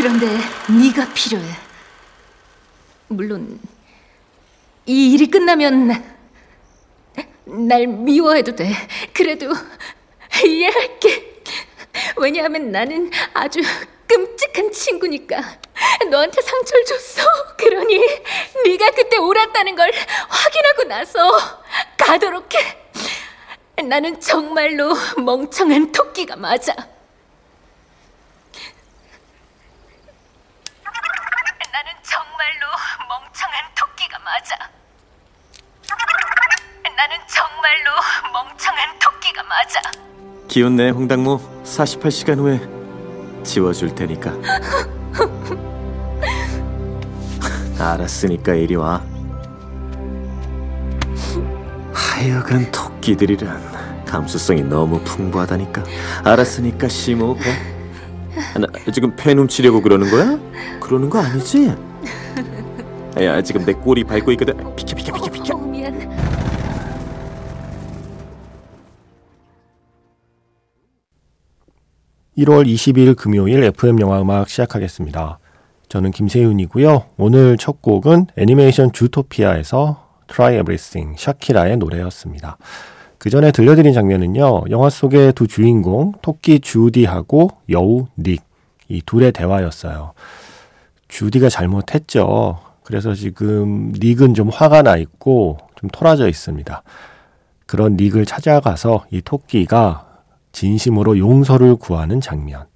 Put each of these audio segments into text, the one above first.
그런데 네가 필요해. 물론 이 일이 끝나면 날 미워해도 돼. 그래도 이해할게. 왜냐하면 나는 아주 끔찍한 친구니까. 너한테 상처를 줬어. 그러니 네가 그때 옳았다는 걸 확인하고 나서 가도록 해. 나는 정말로 멍청한 토끼가 맞아. 기운 내 홍당무 48시간 후에 지워줄 테니까. 알았으니까 이리 와. 하여간 토끼들이란 감수성이 너무 풍부하다니까. 알았으니까 심호흡해. 나 지금 폐 훔치려고 그러는 거야? 그러는 거 아니지? 야 지금 내 꼬리 밟고 있거든. 1월 20일 금요일 FM 영화 음악 시작하겠습니다. 저는 김세윤이고요. 오늘 첫 곡은 애니메이션 주토피아에서 Try Everything 샤키라의 노래였습니다. 그 전에 들려드린 장면은요. 영화 속의 두 주인공 토끼 주디하고 여우 닉 이 둘의 대화였어요. 주디가 잘못했죠. 그래서 지금 닉은 좀 화가 나 있고 좀 토라져 있습니다. 그런 닉을 찾아가서 이 토끼가 진심으로 용서를 구하는 장면.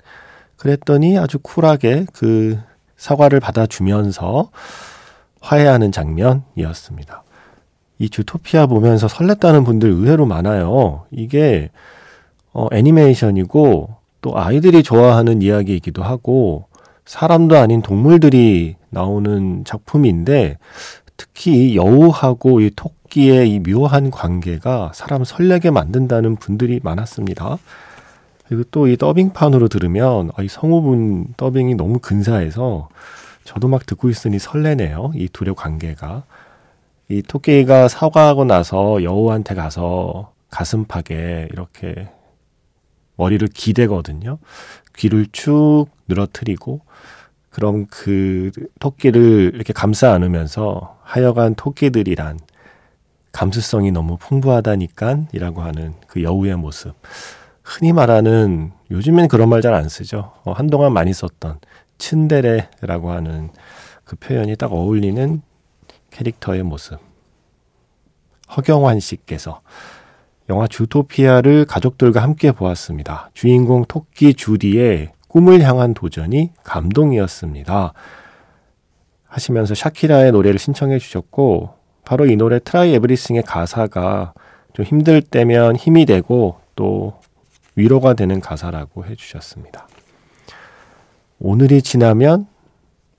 그랬더니 아주 쿨하게 그 사과를 받아주면서 화해하는 장면이었습니다. 이 주토피아 보면서 설렜다는 분들 의외로 많아요. 이게 어, 애니메이션이고 또 아이들이 좋아하는 이야기이기도 하고 사람도 아닌 동물들이 나오는 작품인데 특히 여우하고 이 토끼 의 이 묘한 관계가 사람 설레게 만든다는 분들이 많았습니다. 그리고 또 이 더빙판으로 들으면 아, 이 성우분 더빙이 너무 근사해서 저도 막 듣고 있으니 설레네요. 이 둘의 관계가. 이 토끼가 사과하고 나서 여우한테 가서 가슴팍에 이렇게 머리를 기대거든요. 귀를 쭉 늘어뜨리고 그럼 그 토끼를 이렇게 감싸 안으면서 하여간 토끼들이란 감수성이 너무 풍부하다니까 이라고 하는 그 여우의 모습. 흔히 말하는 요즘엔 그런 말 잘 안 쓰죠. 어, 한동안 많이 썼던 츤데레라고 하는 그 표현이 딱 어울리는 캐릭터의 모습. 허경환 씨께서 영화 주토피아를 가족들과 함께 보았습니다. 주인공 토끼 주디의 꿈을 향한 도전이 감동이었습니다. 하시면서 샤키라의 노래를 신청해 주셨고 바로 이 노래 Try Everything의 가사가 좀 힘들 때면 힘이 되고 또 위로가 되는 가사라고 해 주셨습니다. 오늘이 지나면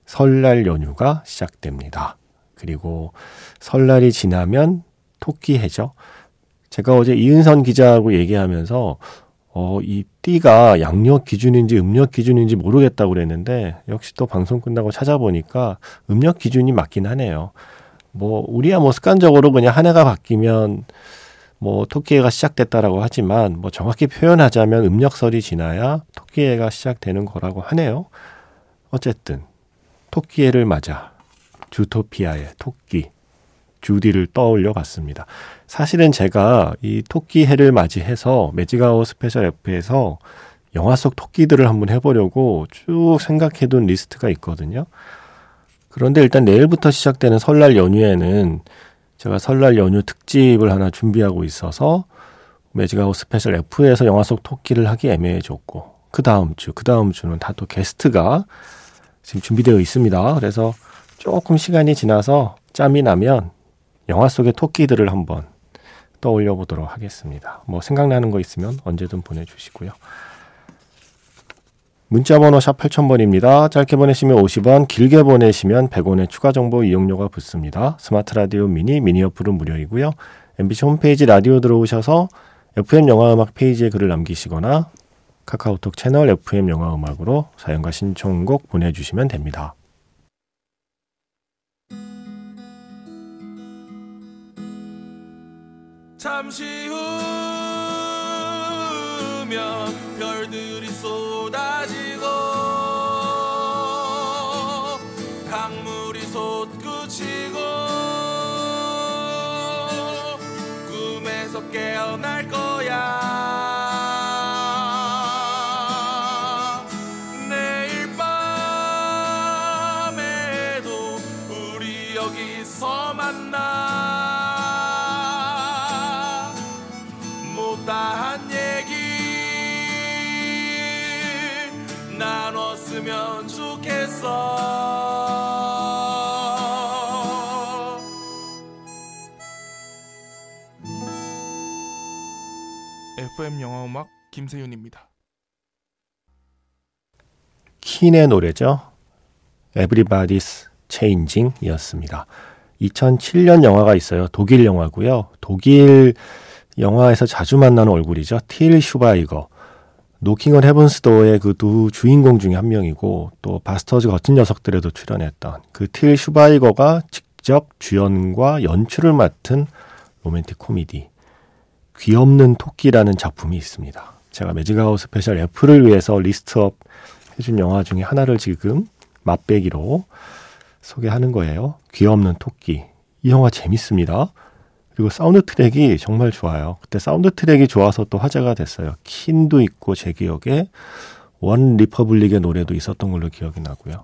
설날 연휴가 시작됩니다. 그리고 설날이 지나면 토끼 해죠. 제가 어제 이은선 기자하고 얘기하면서 어, 이 띠가 양력 기준인지 음력 기준인지 모르겠다고 그랬는데 역시 또 방송 끝나고 찾아보니까 음력 기준이 맞긴 하네요. 뭐 우리야 뭐 습관적으로 그냥 한 해가 바뀌면 뭐 토끼해가 시작됐다라고 하지만 뭐 정확히 표현하자면 음력설이 지나야 토끼해가 시작되는 거라고 하네요. 어쨌든 토끼해를 맞아 주토피아의 토끼 주디를 떠올려 봤습니다. 사실은 제가 이 토끼 해를 맞이해서 매직아웃 Special F에서 영화 속 토끼들을 한번 해보려고 쭉 생각해둔 리스트가 있거든요. 그런데 일단 내일부터 시작되는 설날 연휴에는 제가 설날 연휴 특집을 하나 준비하고 있어서 매직아웃 Special F에서 영화 속 토끼를 하기 애매해졌고 그 다음 주, 그 다음 주는 다 또 게스트가 지금 준비되어 있습니다. 그래서 조금 시간이 지나서 짬이 나면 영화 속의 토끼들을 한번 떠올려 보도록 하겠습니다. 뭐 생각나는 거 있으면 언제든 보내주시고요. 문자번호 샵 8000번입니다. 짧게 보내시면 50원, 길게 보내시면 100원의 추가 정보 이용료가 붙습니다. 스마트 라디오 미니, 미니 어플은 무료이고요. MBC 홈페이지 라디오 들어오셔서 FM 영화음악 페이지에 글을 남기시거나 카카오톡 채널 FM 영화음악으로 사연과 신청곡 보내주시면 됩니다. 잠시 후면 별들이 쏟 못다한 얘기 나눴으면 좋겠어 FM 영화 음악 김세윤입니다. 킨의 노래죠. Everybody's Changing 이었습니다. 2007년 영화가 있어요. 독일 영화고요. 독일 영화에서 자주 만나는 얼굴이죠. 틸 슈바이거. Knockin' on Heaven's Door의 그 두 주인공 중에 한 명이고 또 바스터즈 거친 녀석들에도 출연했던 그 틸 슈바이거가 직접 주연과 연출을 맡은 로맨틱 코미디 귀없는 토끼라는 작품이 있습니다. 제가 매직아웃 Special F를 위해서 list up 해준 영화 중에 하나를 지금 맛배기로 소개하는 거예요. 귀없는 토끼. 이 영화 재밌습니다. 그리고 사운드 트랙이 정말 좋아요. 그때 사운드 트랙이 좋아서 또 화제가 됐어요. Keane도 있고 제 기억에 OneRepublic의 노래도 있었던 걸로 기억이 나고요.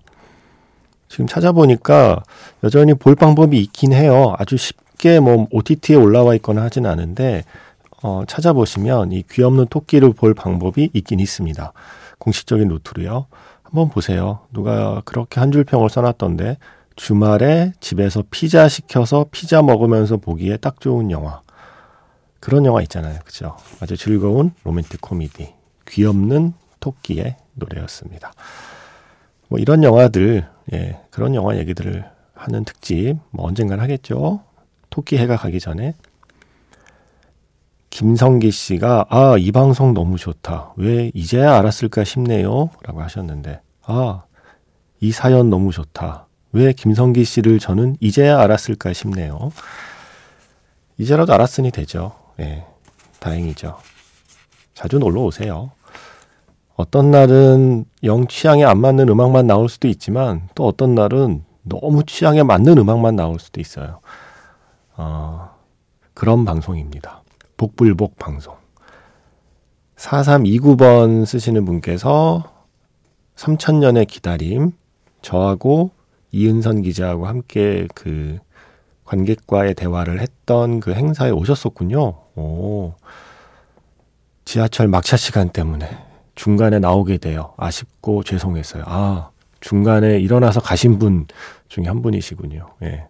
지금 찾아보니까 여전히 볼 방법이 있긴 해요. 아주 쉽게 뭐 OTT에 올라와 있거나 하진 않은데 어, 찾아보시면 이 귀없는 토끼를 볼 방법이 있긴 있습니다. 공식적인 루트로요. 한번 보세요. 누가 그렇게 한 줄 평을 써놨던데 주말에 집에서 피자 시켜서 피자 먹으면서 보기에 딱 좋은 영화. 그런 영화 있잖아요. 그죠? 아주 즐거운 로맨틱 코미디. 귀없는 토끼의 노래였습니다. 뭐 이런 영화들, 예, 그런 영화 얘기들을 하는 특집, 뭐 언젠간 하겠죠? 토끼 해가 가기 전에. 김성기 씨가, 아, 이 방송 너무 좋다. 왜 이제야 알았을까 싶네요. 라고 하셨는데, 아, 이 사연 너무 좋다. 왜 김성기 씨를 저는 이제야 알았을까 싶네요. 이제라도 알았으니 되죠. 예, 다행이죠. 자주 놀러 오세요. 어떤 날은 영 취향에 안 맞는 음악만 나올 수도 있지만 또 어떤 날은 너무 취향에 맞는 음악만 나올 수도 있어요. 어, 그런 방송입니다. 복불복 방송. 4329번 쓰시는 분께서 3000년의 기다림, 저하고 이은선 기자하고 함께 그 관객과의 대화를 했던 그 행사에 오셨었군요. 오. 지하철 막차 시간 때문에 중간에 나오게 되어 아쉽고 죄송했어요. 아, 중간에 일어나서 가신 분 중에 한 분이시군요. 예.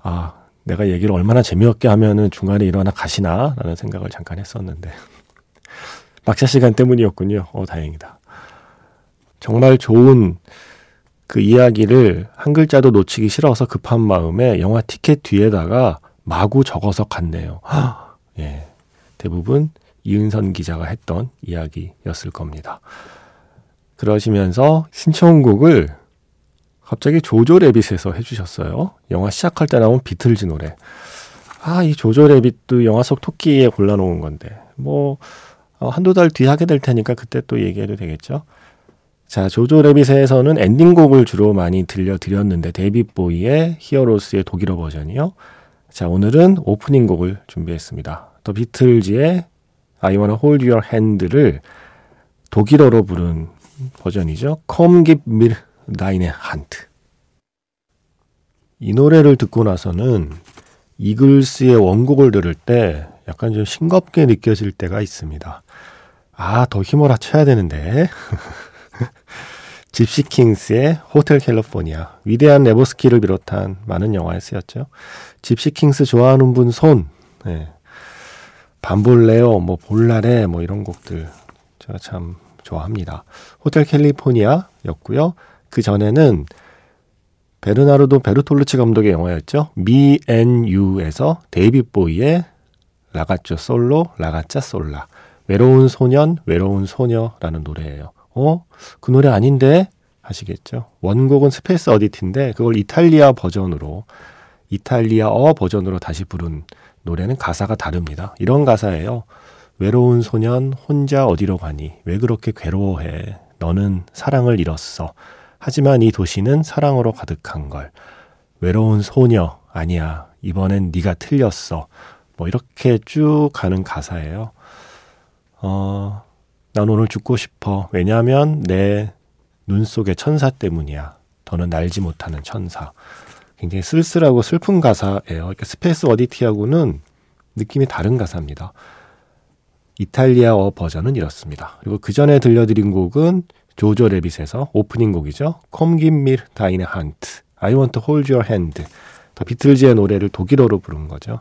아, 내가 얘기를 얼마나 재미없게 하면은 중간에 일어나 가시나? 라는 생각을 잠깐 했었는데. 막차 시간 때문이었군요. 어, 다행이다. 정말 좋은 그 이야기를 한 글자도 놓치기 싫어서 급한 마음에 영화 티켓 뒤에다가 마구 적어서 갔네요. 예. 대부분 이은선 기자가 했던 이야기였을 겁니다. 그러시면서 신청곡을 갑자기 조조 레빗에서 해주셨어요. 영화 시작할 때 나온 비틀즈 노래. 아, 이 조조 레빗도 영화 속 토끼에 골라놓은 건데. 뭐, 어, 한두 달 뒤에 하게 될 테니까 그때 또 얘기해도 되겠죠. 자, 조조 레빗에서는 엔딩곡을 주로 많이 들려드렸는데, 데이빗 보위의 Heroes의 독일어 버전이요. 자, 오늘은 오프닝 곡을 준비했습니다. 더 비틀즈의 I wanna hold your hand를 독일어로 부른 버전이죠. Komm, gib mir deine Hand. 이 노래를 듣고 나서는 이글스의 원곡을 들을 때 약간 좀 싱겁게 느껴질 때가 있습니다. 아, 더 힘을 합쳐야 되는데. 집시킹스의 호텔 캘리포니아, 위대한 네보스키를 비롯한 많은 영화에 쓰였죠. 집시킹스 좋아하는 분 손, 네. 밤볼레오, 뭐 볼라레, 뭐 이런 곡들 제가 참 좋아합니다. 호텔 캘리포니아였고요. 그 전에는 베르나르도 베르톨루치 감독의 영화였죠. Me and You에서 데이빗 보위의 Ragazzo solo, ragazza sola. 외로운 소년, 외로운 소녀라는 노래예요. 어? 그 노래 아닌데? 하시겠죠. 원곡은 Space Oddity인데 그걸 이탈리아 버전으로 이탈리아어 버전으로 다시 부른 노래는 가사가 다릅니다. 이런 가사예요. 외로운 소년 혼자 어디로 가니? 왜 그렇게 괴로워해? 너는 사랑을 잃었어. 하지만 이 도시는 사랑으로 가득한 걸. 외로운 소녀 아니야 이번엔 네가 틀렸어 뭐 이렇게 쭉 가는 가사예요. 어, 난 오늘 죽고 싶어. 왜냐하면 내 눈 속의 천사 때문이야. 더는 날지 못하는 천사. 굉장히 쓸쓸하고 슬픈 가사예요. 그러니까 Space Oddity하고는 느낌이 다른 가사입니다. 이탈리아어 버전은 이렇습니다. 그리고 그 전에 들려드린 곡은 조조 레빗에서 오프닝 곡이죠. mir deine Hand. I want to hold your hand. 더 비틀즈의 노래를 독일어로 부른 거죠.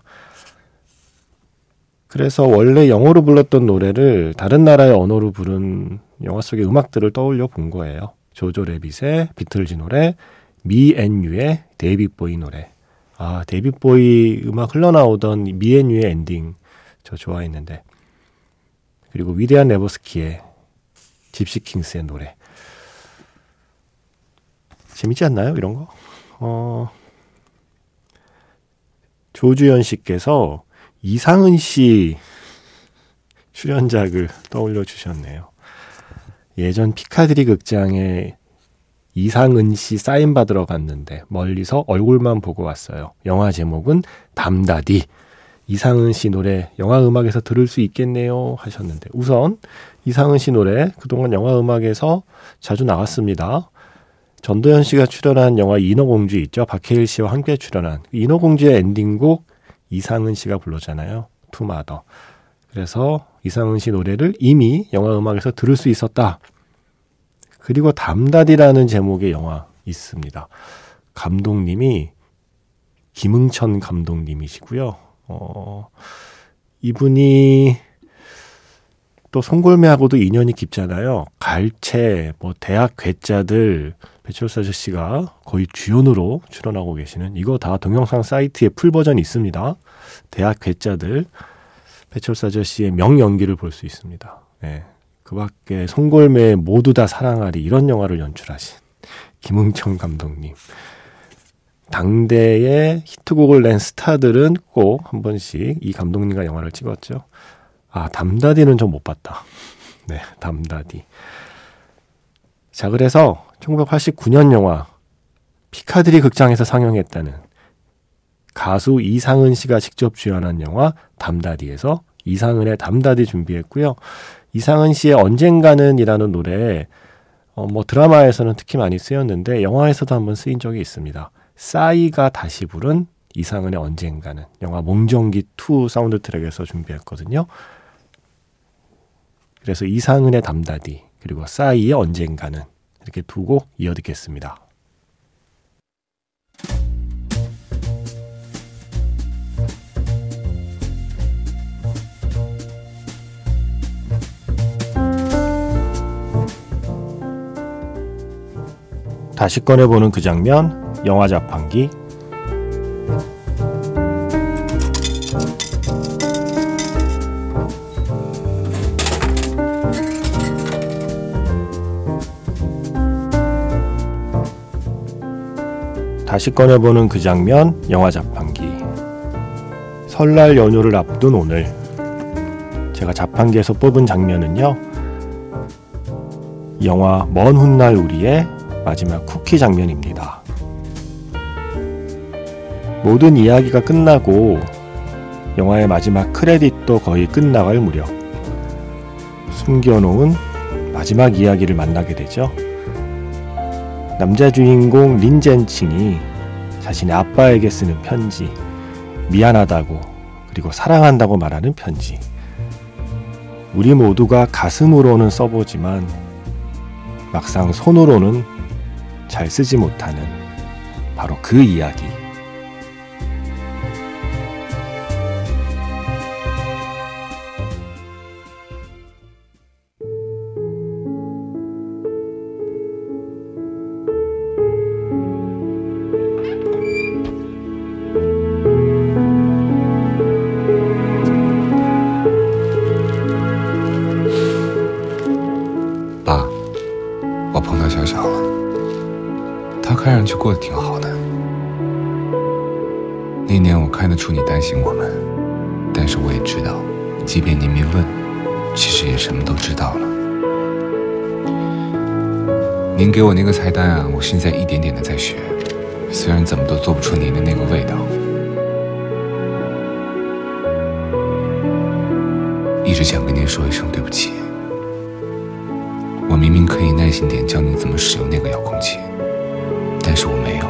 그래서 원래 영어로 불렀던 노래를 다른 나라의 언어로 부른 영화 속의 음악들을 떠올려 본 거예요. 조조 레빗의 비틀즈 노래, Me and You의 데이빗 보위 노래. 아, 데이빗 보위 음악 흘러나오던 Me and You의 엔딩 저 좋아했는데. 그리고 위대한 레버스키의 집시 킹스의 노래. 재밌지 않나요? 이런 거? 어, 조주연 씨께서 이상은 씨 출연작을 떠올려 주셨네요. 예전 피카드리 극장에 이상은 씨 사인 받으러 갔는데 멀리서 얼굴만 보고 왔어요. 영화 제목은 담다디. 이상은 씨 노래 영화 음악에서 들을 수 있겠네요 하셨는데 우선 이상은 씨 노래 그동안 영화 음악에서 자주 나왔습니다. 전도연 씨가 출연한 영화 인어공주 있죠. 박해일 씨와 함께 출연한 인어공주의 엔딩곡 이상은 씨가 불렀잖아요. 투마더. 그래서 이상은 씨 노래를 이미 영화 음악에서 들을 수 있었다. 그리고 담다디라는 제목의 영화 있습니다. 감독님이 김응천 감독님이시고요. 어, 이분이 또 송골매하고도 인연이 깊잖아요. 갈채, 뭐 대학 괴짜들 배철수 아저씨가 거의 주연으로 출연하고 계시는 이거 다 동영상 사이트에 풀 버전이 있습니다. 대학 괴짜들 배철수 아저씨의 명연기를 볼 수 있습니다. 네. 그 밖에 송골매 모두 다 사랑하리 이런 영화를 연출하신 김응청 감독님. 당대의 히트곡을 낸 스타들은 꼭 한 번씩 이 감독님과 영화를 찍었죠. 아, 담다디는 좀 못 봤다. 네, 담다디. 자, 그래서 1989년 영화 피카드리 극장에서 상영했다는 가수 이상은 씨가 직접 주연한 영화 담다디에서 이상은의 담다디 준비했고요. 이상은 씨의 언젠가는이라는 노래 어, 뭐 드라마에서는 특히 많이 쓰였는데 영화에서도 한번 쓰인 적이 있습니다. 싸이가 다시 부른 이상은의 언젠가는 영화 몽정기 2 사운드 트랙에서 준비했거든요. 그래서 이상은의 담다디 그리고 싸이의 언젠가는 이렇게 두고 이어 듣겠습니다. 다시 꺼내보는 그 장면, 영화 자판기. 다시 꺼내보는 그 장면, 영화 자판기. 설날 연휴를 앞둔 오늘, 제가 자판기에서 뽑은 장면은요, 영화 먼 훗날 우리의 마지막 쿠키 장면입니다. 모든 이야기가 끝나고 영화의 마지막 크레딧도 거의 끝나갈 무렵 숨겨놓은 마지막 이야기를 만나게 되죠. 남자 주인공 린젠칭이 자신의 아빠에게 쓰는 편지, 미안하다고 그리고 사랑한다고 말하는 편지. 우리 모두가 가슴으로는 써보지만 막상 손으로는 잘 쓰지 못하는 바로 그 이야기. 过得挺好的。那年我看得出你担心我们，但是我也知道，即便你没问，其实也什么都知道了。您给我那个菜单啊，我现在一点点的在学，虽然怎么都做不出您的那个味道。一直想跟您说一声对不起。我明明可以耐心点教你怎么使用那个遥控器，但是我没有。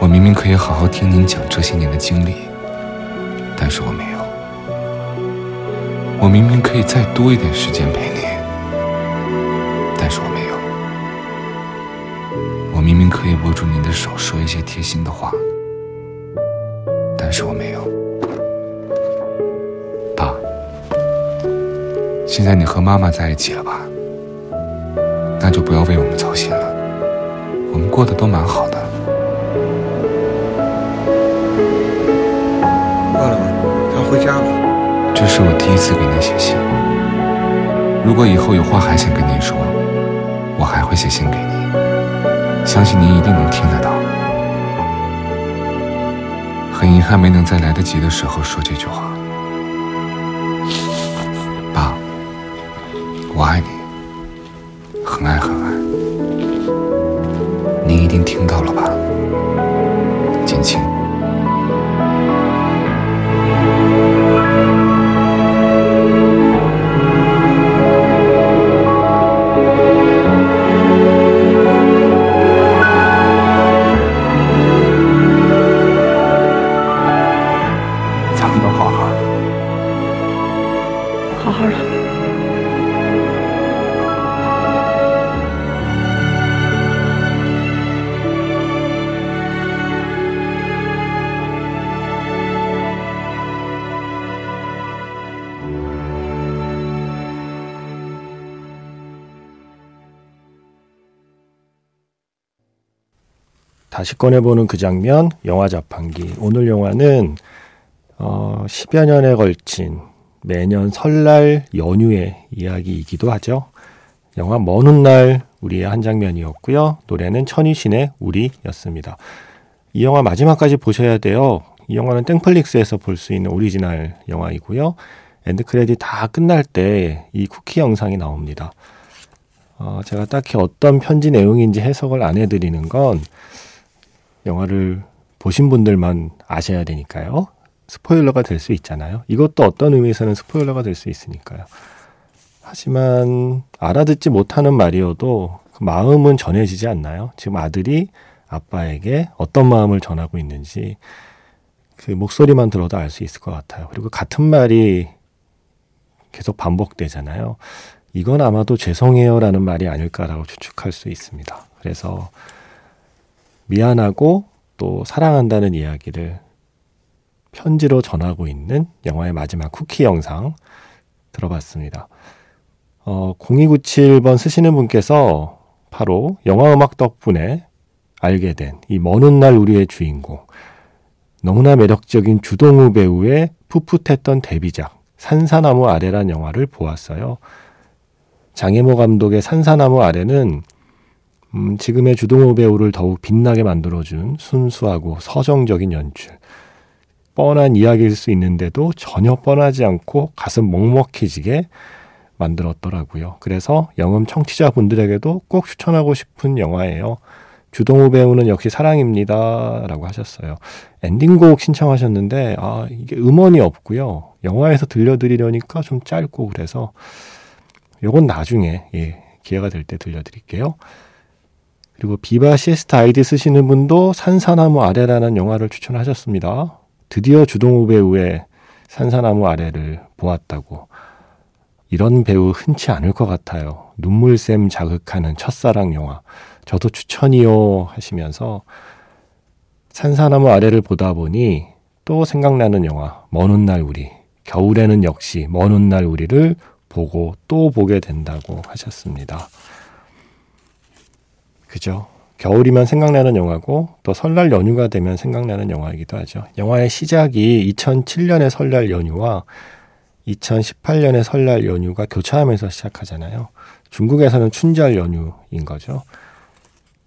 我明明可以好好听您讲这些年的经历，但是我没有。我明明可以再多一点时间陪你，但是我没有。我明明可以握住您的手说一些贴心的话，但是我没有。爸，现在你和妈妈在一起了吧？那就不要为我们操心了，过得都蛮好的。饿了吗？咱回家吧。这是我第一次给您写信。如果以后有话还想跟您说，我还会写信给您，相信您一定能听得到。很遗憾没能在来得及的时候说这句话，爸，我爱你，很爱很爱。您听到了吧？ 다시 꺼내보는 그 장면, 영화 자판기. 오늘 영화는 어, 10여 년에 걸친 매년 설날 연휴의 이야기이기도 하죠. 영화 먼 훗날 우리의 한 장면이었고요. 노래는 천이쉰의 우리였습니다. 이 영화 마지막까지 보셔야 돼요. 이 영화는 땡플릭스에서 볼 수 있는 오리지널 영화이고요. end credit 다 끝날 때 이 쿠키 영상이 나옵니다. 어, 제가 딱히 어떤 편지 내용인지 해석을 안 해드리는 건 영화를 보신 분들만 아셔야 되니까요. 스포일러가 될 수 있잖아요. 이것도 어떤 의미에서는 스포일러가 될 수 있으니까요. 하지만 알아듣지 못하는 말이어도 그 마음은 전해지지 않나요? 지금 아들이 아빠에게 어떤 마음을 전하고 있는지 그 목소리만 들어도 알 수 있을 것 같아요. 그리고 같은 말이 계속 반복되잖아요. 이건 아마도 죄송해요라는 말이 아닐까라고 추측할 수 있습니다. 그래서 미안하고 또 사랑한다는 이야기를 편지로 전하고 있는 영화의 마지막 쿠키 영상 들어봤습니다. 어, 0297번 쓰시는 분께서 바로 영화 음악 덕분에 알게 된 이 먼 훗날 우리의 주인공 너무나 매력적인 주동우 배우의 풋풋했던 데뷔작 산사나무 아래란 영화를 보았어요. 장혜모 감독의 산사나무 아래는 음, 지금의 주동호 배우를 더욱 빛나게 만들어준 순수하고 서정적인 연출. 뻔한 이야기일 수 있는데도 전혀 뻔하지 않고 가슴 먹먹해지게 만들었더라고요. 그래서 영음 청취자분들에게도 꼭 추천하고 싶은 영화예요. 주동호 배우는 역시 사랑입니다. 라고 하셨어요. 엔딩곡 신청하셨는데, 아, 이게 음원이 없고요. 영화에서 들려드리려니까 좀 짧고 그래서 요건 나중에, 예, 기회가 될 때 들려드릴게요. 그리고 비바 시에스타 아이디 쓰시는 분도 산사나무 아래라는 영화를 추천하셨습니다. 드디어 주동호 배우의 산사나무 아래를 보았다고. 이런 배우 흔치 않을 것 같아요. 눈물샘 자극하는 첫사랑 영화. 저도 추천이요 하시면서 산사나무 아래를 보다 보니 또 생각나는 영화 먼 훗날 우리. 겨울에는 역시 먼 훗날 우리를 보고 또 보게 된다고 하셨습니다. 그죠? 겨울이면 생각나는 영화고 또 설날 연휴가 되면 생각나는 영화이기도 하죠. 영화의 시작이 2007년의 설날 연휴와 2018년의 설날 연휴가 교차하면서 시작하잖아요. 중국에서는 춘절 연휴인 거죠.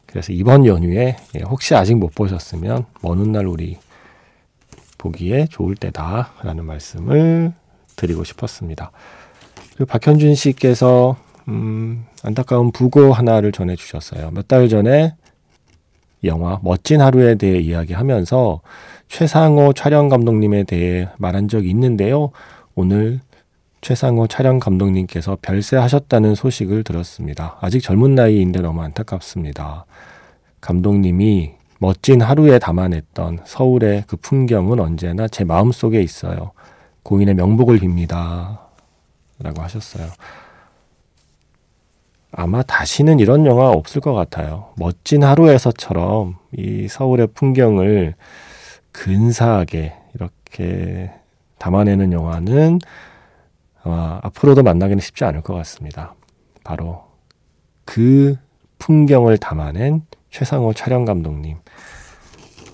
그래서 이번 연휴에 예, 혹시 아직 못 보셨으면 먼 훗날 우리 보기에 좋을 때다라는 말씀을 드리고 싶었습니다. 그리고 박현준 씨께서 음, 안타까운 부고 하나를 전해주셨어요. 몇 달 전에 영화 멋진 하루에 대해 이야기하면서 최상호 촬영 감독님에 대해 말한 적이 있는데요. 오늘 최상호 촬영 감독님께서 별세하셨다는 소식을 들었습니다. 아직 젊은 나이인데 너무 안타깝습니다. 감독님이 멋진 하루에 담아냈던 서울의 그 풍경은 언제나 제 마음속에 있어요. 고인의 명복을 빕니다. 라고 하셨어요. 아마 다시는 이런 영화 없을 것 같아요. 멋진 하루에서처럼 이 서울의 풍경을 근사하게 이렇게 담아내는 영화는 아마 앞으로도 만나기는 쉽지 않을 것 같습니다. 바로 그 풍경을 담아낸 최상호 촬영 감독님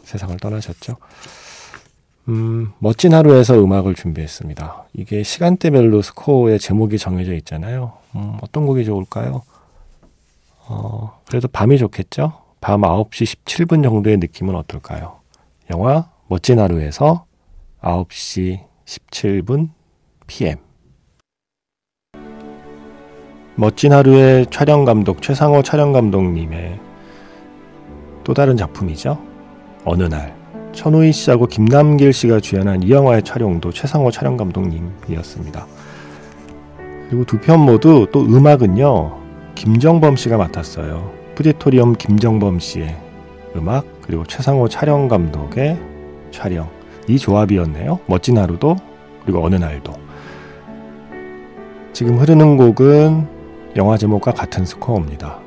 세상을 떠나셨죠. 음, 멋진 하루에서 음악을 준비했습니다. 이게 시간대별로 스코어의 제목이 정해져 있잖아요. 음, 어떤 곡이 좋을까요? 어, 그래도 밤이 좋겠죠? 밤 9시 17분 정도의 느낌은 어떨까요? 영화 멋진 하루에서 9시 17분 PM. 멋진 하루의 촬영 감독 최상호 촬영 감독님의 또 다른 작품이죠. 어느 날 천우희 씨하고 김남길 씨가 주연한 이 영화의 촬영도 최상호 촬영 감독님이었습니다. 그리고 두 편 모두 또 음악은요 김정범 씨가 맡았어요. 푸디토리엄 김정범 씨의 음악 그리고 최상호 촬영 감독의 촬영 이 조합이었네요. 멋진 하루도 그리고 어느 날도 지금 흐르는 곡은 영화 제목과 같은 스코어입니다.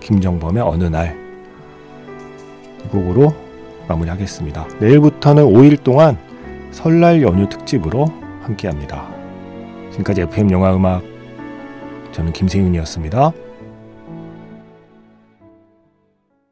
김정범의 어느 날 이 곡으로 마무리하겠습니다. 내일부터는 5일 동안 설날 연휴 특집으로 함께합니다. 지금까지 FM 영화 음악 저는 김세윤이었습니다.